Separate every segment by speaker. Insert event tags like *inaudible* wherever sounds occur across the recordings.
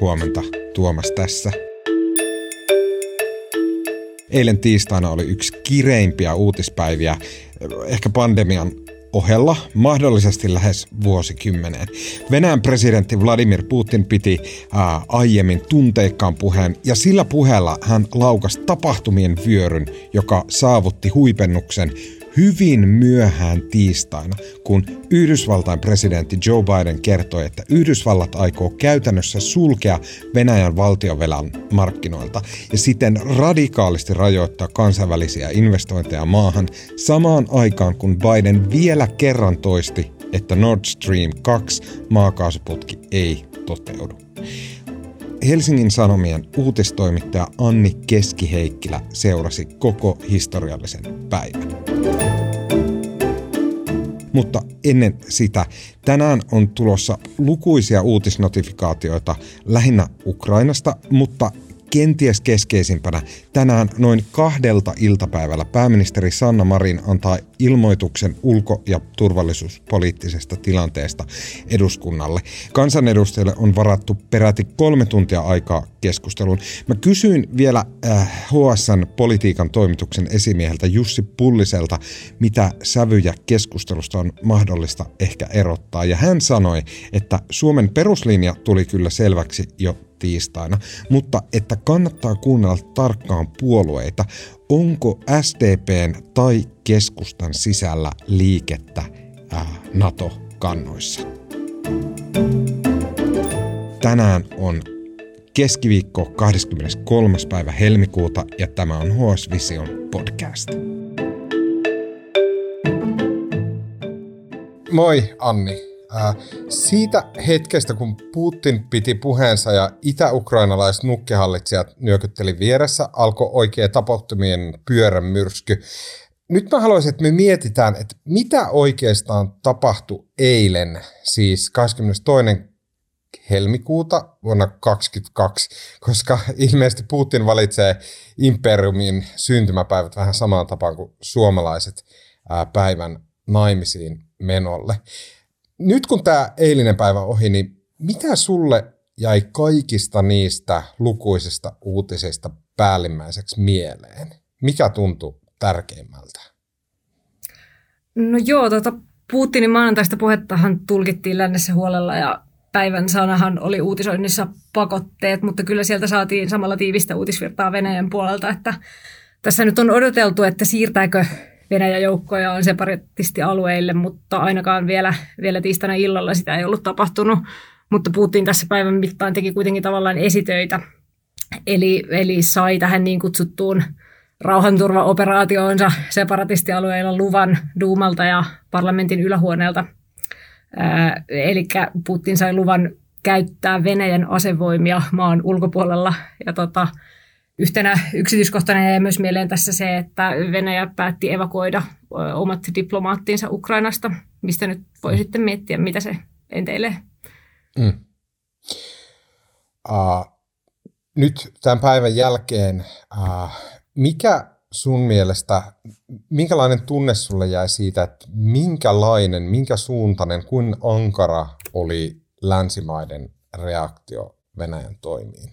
Speaker 1: Huomenta, Tuomas tässä. Eilen tiistaina oli yksi kireimpiä uutispäiviä, ehkä pandemian ohella mahdollisesti lähes vuosikymmeneen. Venäjän presidentti Vladimir Putin piti ää, aiemmin tunteikkaan puheen ja sillä puheella hän laukas tapahtumien vyöryn, joka saavutti huipennuksen hyvin myöhään tiistaina, kun Yhdysvaltain presidentti Joe Biden kertoi, että Yhdysvallat aikoo käytännössä sulkea Venäjän valtiovelan markkinoilta ja siten radikaalisti rajoittaa kansainvälisiä investointeja maahan samaan aikaan, kun Biden vielä kerran toisti, että Nord Stream 2 maakaasuputki ei toteudu. Helsingin Sanomien uutistoimittaja Anni Keskiheikkilä seurasi koko historiallisen päivän. Mutta ennen sitä, tänään on tulossa lukuisia uutisnotifikaatioita lähinnä Ukrainasta, mutta kenties keskeisimpänä tänään noin kahdelta iltapäivällä pääministeri Sanna Marin antaa ilmoituksen ulko- ja turvallisuuspoliittisesta tilanteesta eduskunnalle. Kansanedustajille on varattu peräti kolme tuntia aikaa keskusteluun. Mä kysyin vielä äh, HSN politiikan toimituksen esimieheltä Jussi Pulliselta, mitä sävyjä keskustelusta on mahdollista ehkä erottaa. Ja hän sanoi, että Suomen peruslinja tuli kyllä selväksi jo tiistaina, mutta että kannattaa kuunnella tarkkaan puolueita, onko SDPn tai keskustan sisällä liikettä ää, NATO-kannoissa. Tänään on keskiviikko 23. päivä helmikuuta ja tämä on HS Vision podcast. Moi Anni. Siitä hetkestä, kun Putin piti puheensa ja itä-ukrainalaiset nukkehallitsijat nyökytteli vieressä, alkoi oikea tapahtumien pyörän myrsky. Nyt mä haluaisin, että me mietitään, että mitä oikeastaan tapahtui eilen, siis 22 helmikuuta vuonna 2022, koska ilmeisesti Putin valitsee imperiumin syntymäpäivät vähän samaan tapaan kuin suomalaiset päivän naimisiin menolle. Nyt kun tämä eilinen päivä ohi, niin mitä sulle jäi kaikista niistä lukuisista uutisista päällimmäiseksi mieleen? Mikä tuntui tärkeimmältä?
Speaker 2: No joo, tota Putinin maanantaista puhettahan tulkittiin lännessä huolella ja päivän sanahan oli uutisoinnissa pakotteet, mutta kyllä sieltä saatiin samalla tiivistä uutisvirtaa Venäjän puolelta, että tässä nyt on odoteltu, että siirtääkö Venäjän joukkoja on separatistialueille, mutta ainakaan vielä, vielä tiistaina illalla sitä ei ollut tapahtunut. Mutta Putin tässä päivän mittaan teki kuitenkin tavallaan esitöitä. Eli, eli sai tähän niin kutsuttuun rauhanturvaoperaatioonsa separatistialueilla luvan Duumalta ja parlamentin ylähuoneelta. eli Putin sai luvan käyttää Venäjän asevoimia maan ulkopuolella. Ja tota, Yhtenä yksityiskohtana jäi myös mieleen tässä se, että Venäjä päätti evakuoida omat diplomaattinsa Ukrainasta, mistä nyt voi mm. sitten miettiä, mitä se enteilee. Mm.
Speaker 1: Uh, nyt tämän päivän jälkeen, uh, mikä sun mielestä, minkälainen tunne sulle jäi siitä, että minkälainen, minkä suuntainen, kuin ankara oli länsimaiden reaktio Venäjän toimiin?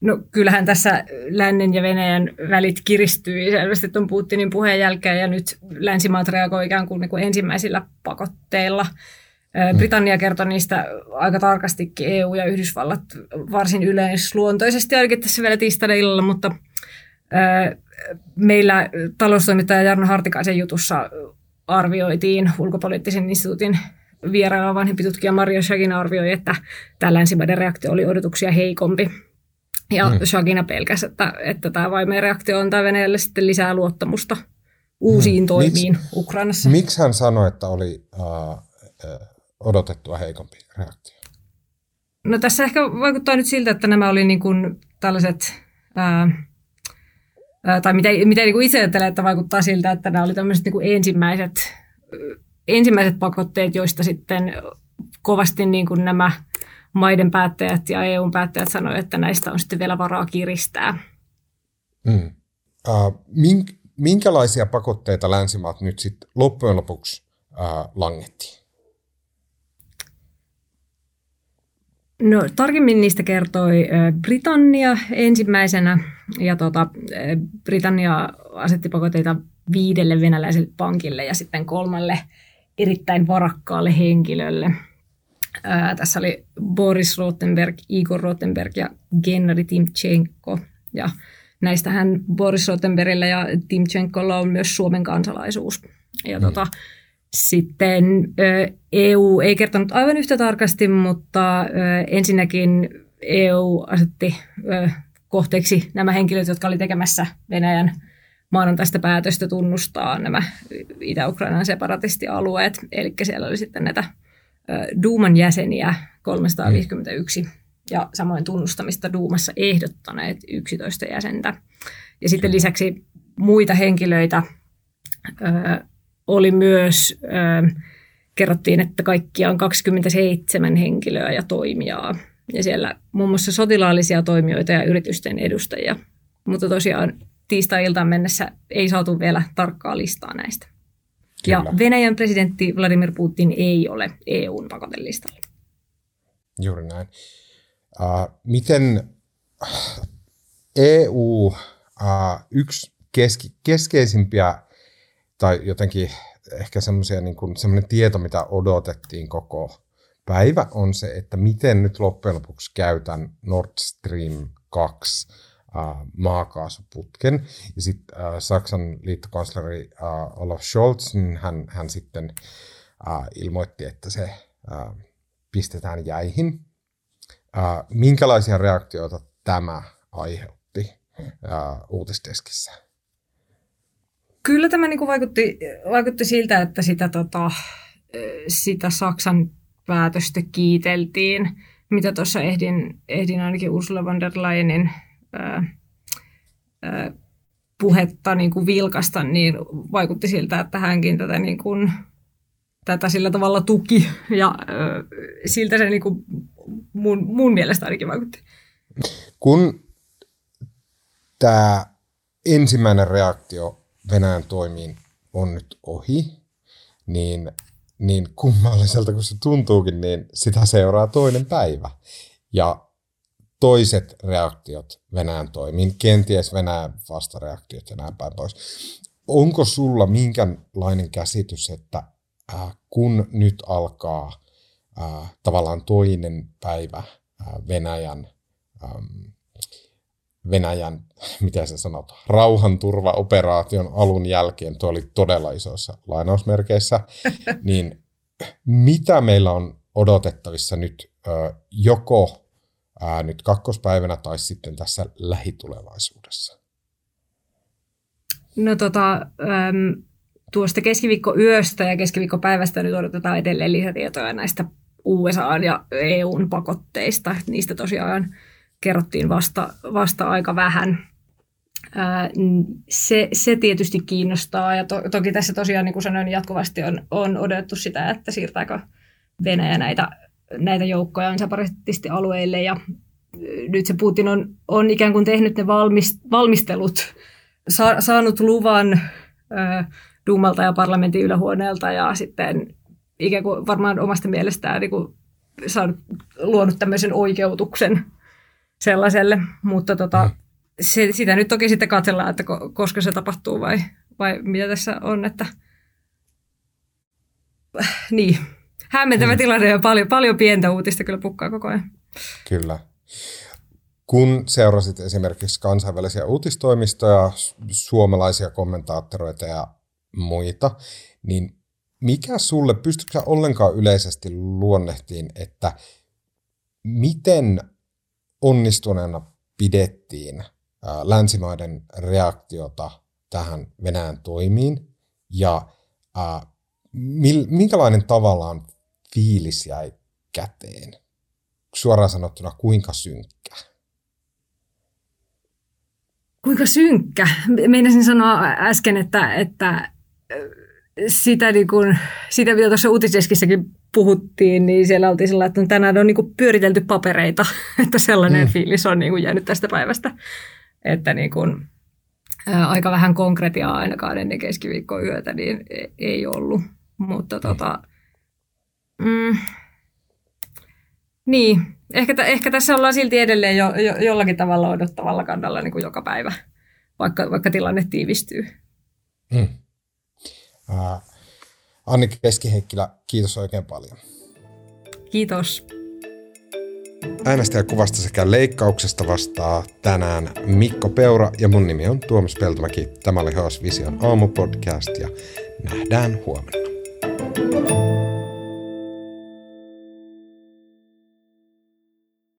Speaker 2: No kyllähän tässä lännen ja Venäjän välit kiristyi selvästi tuon Putinin puheen jälkeen ja nyt länsimaat reagoivat ikään kuin, niin kuin ensimmäisillä pakotteilla. Mm. Britannia kertoi niistä aika tarkastikin EU ja Yhdysvallat varsin yleisluontoisesti ainakin tässä vielä tiistaina illalla, mutta meillä taloustoimittaja Jarno Hartikaisen jutussa arvioitiin ulkopoliittisen instituutin vierailla vanhempi tutkija Mario Shagin arvioi, että tämä länsimaiden reaktio oli odotuksia heikompi. Ja mm. Shagina pelkäsi, että, että tämä vaimeen reaktio on Venäjälle sitten lisää luottamusta uusiin mm. toimiin Miks, Ukrainassa.
Speaker 1: Miksi hän sanoi, että oli uh, odotettua heikompi reaktio?
Speaker 2: No tässä ehkä vaikuttaa nyt siltä, että nämä oli niin kuin tällaiset, ää, ää, tai mitä, mitä niin kuin itse ajattelen, että vaikuttaa siltä, että nämä oli tämmöiset niin kuin ensimmäiset, ensimmäiset pakotteet, joista sitten kovasti niin kuin nämä maiden päättäjät ja EUn päättäjät sanoivat, että näistä on sitten vielä varaa kiristää.
Speaker 1: Mm. Mink, minkälaisia pakotteita länsimaat nyt sitten loppujen lopuksi uh, langettiin?
Speaker 2: No tarkemmin niistä kertoi Britannia ensimmäisenä ja tota, Britannia asetti pakotteita viidelle venäläiselle pankille ja sitten kolmalle erittäin varakkaalle henkilölle. Ää, tässä oli Boris Rotenberg, Igor Rotenberg ja Gennady Timchenko. Ja näistähän Boris Rotenbergillä ja Timchenkolla on myös Suomen kansalaisuus. Ja mm. tota, sitten EU ei kertonut aivan yhtä tarkasti, mutta ensinnäkin EU asetti kohteeksi nämä henkilöt, jotka oli tekemässä Venäjän maanantaista päätöstä tunnustaa nämä Itä-Ukrainan separatistialueet. Eli siellä oli sitten näitä Duuman jäseniä 351 mm. ja samoin tunnustamista Duumassa ehdottaneet 11 jäsentä. Ja sitten lisäksi muita henkilöitä oli myös, äh, kerrottiin, että kaikkia on 27 henkilöä ja toimijaa. Ja siellä muun muassa sotilaallisia toimijoita ja yritysten edustajia. Mutta tosiaan tiistai-iltaan mennessä ei saatu vielä tarkkaa listaa näistä. Kyllä. Ja Venäjän presidentti Vladimir Putin ei ole EUn pakotelistalla.
Speaker 1: Juuri näin. Uh, miten EU, uh, yksi keski, keskeisimpiä tai jotenkin ehkä semmoisia niin kuin, semmoinen tieto, mitä odotettiin koko päivä, on se, että miten nyt loppujen lopuksi käytän Nord Stream 2 äh, maakaasuputken. Ja sitten Saksan liittokansleri Olaf Scholz, niin hän, hän sitten ilmoitti, että se pistetään jäihin. Minkälaisia reaktioita tämä aiheutti uutisdeskissä?
Speaker 2: Kyllä tämä niin kuin vaikutti, vaikutti siltä, että sitä, tota, sitä Saksan päätöstä kiiteltiin. Mitä tuossa ehdin, ehdin ainakin Ursula von der Leyenin puhetta niin kuin vilkasta, niin vaikutti siltä, että hänkin tätä, niin kuin, tätä sillä tavalla tuki. Ja siltä se niin kuin mun, mun mielestä ainakin vaikutti.
Speaker 1: Kun tämä ensimmäinen reaktio Venäjän toimiin on nyt ohi, niin, niin kummalliselta kuin se tuntuukin, niin sitä seuraa toinen päivä. Ja toiset reaktiot Venäjän toimiin, kenties Venäjän vastareaktiot ja näin päin pois. Onko sulla minkälainen käsitys, että äh, kun nyt alkaa äh, tavallaan toinen päivä äh, Venäjän ähm, Venäjän, *laughs* miten se sanot, rauhanturvaoperaation alun jälkeen, tuo oli todella isoissa lainausmerkeissä, *laughs* niin mitä meillä on odotettavissa nyt joko nyt kakkospäivänä tai sitten tässä lähitulevaisuudessa?
Speaker 2: No tota, tuosta keskiviikkoyöstä ja keskiviikkopäivästä nyt odotetaan edelleen lisätietoja näistä USA ja EUn pakotteista. Niistä tosiaan kerrottiin vasta, vasta aika vähän. Se, se tietysti kiinnostaa ja to, toki tässä tosiaan, niin kuin sanoin, jatkuvasti on, on odotettu sitä, että siirtääkö Venäjä näitä, näitä joukkoja separatistialueille ja nyt se Putin on, on ikään kuin tehnyt ne valmist, valmistelut, sa, saanut luvan ö, Duumalta ja parlamentin ylähuoneelta ja sitten ikään kuin varmaan omasta mielestään niin kuin saanut, luonut tämmöisen oikeutuksen sellaiselle, mutta tota, mm. se, sitä nyt toki sitten katsellaan, että koska se tapahtuu vai, vai mitä tässä on, että niin, hämmentävä mm. tilanne ja paljon, paljon pientä uutista kyllä pukkaa koko ajan.
Speaker 1: Kyllä. Kun seurasit esimerkiksi kansainvälisiä uutistoimistoja, suomalaisia kommentaattoreita ja muita, niin mikä sulle, pystytkö ollenkaan yleisesti luonnehtiin, että miten onnistuneena pidettiin länsimaiden reaktiota tähän Venäjän toimiin ja minkälainen tavallaan fiilis jäi käteen? Suoraan sanottuna, kuinka synkkä?
Speaker 2: Kuinka synkkä? Meinasin sanoa äsken, että, että sitä, niin kuin, sitä mitä tuossa uutiseskissäkin puhuttiin, niin siellä oltiin sillä, että tänään on niin kuin pyöritelty papereita, *laughs* että sellainen mm. fiilis on niin kuin jäänyt tästä päivästä, että niin kuin, ää, aika vähän konkretiaa ainakaan ennen keskiviikkoyötä niin e, ei ollut, mutta mm. tota, mm, niin, Ehkä, t- ehkä tässä ollaan silti edelleen jo, jo, jollakin tavalla odottavalla kannalla niin kuin joka päivä, vaikka, vaikka tilanne tiivistyy. Mm.
Speaker 1: Uh, Anni Keskiheikkilä, kiitos oikein paljon.
Speaker 2: Kiitos.
Speaker 1: Äänestäjäkuvasta sekä leikkauksesta vastaa tänään Mikko Peura ja mun nimi on Tuomas Peltomäki. Tämä oli HS Vision aamupodcast ja nähdään huomenna. thank you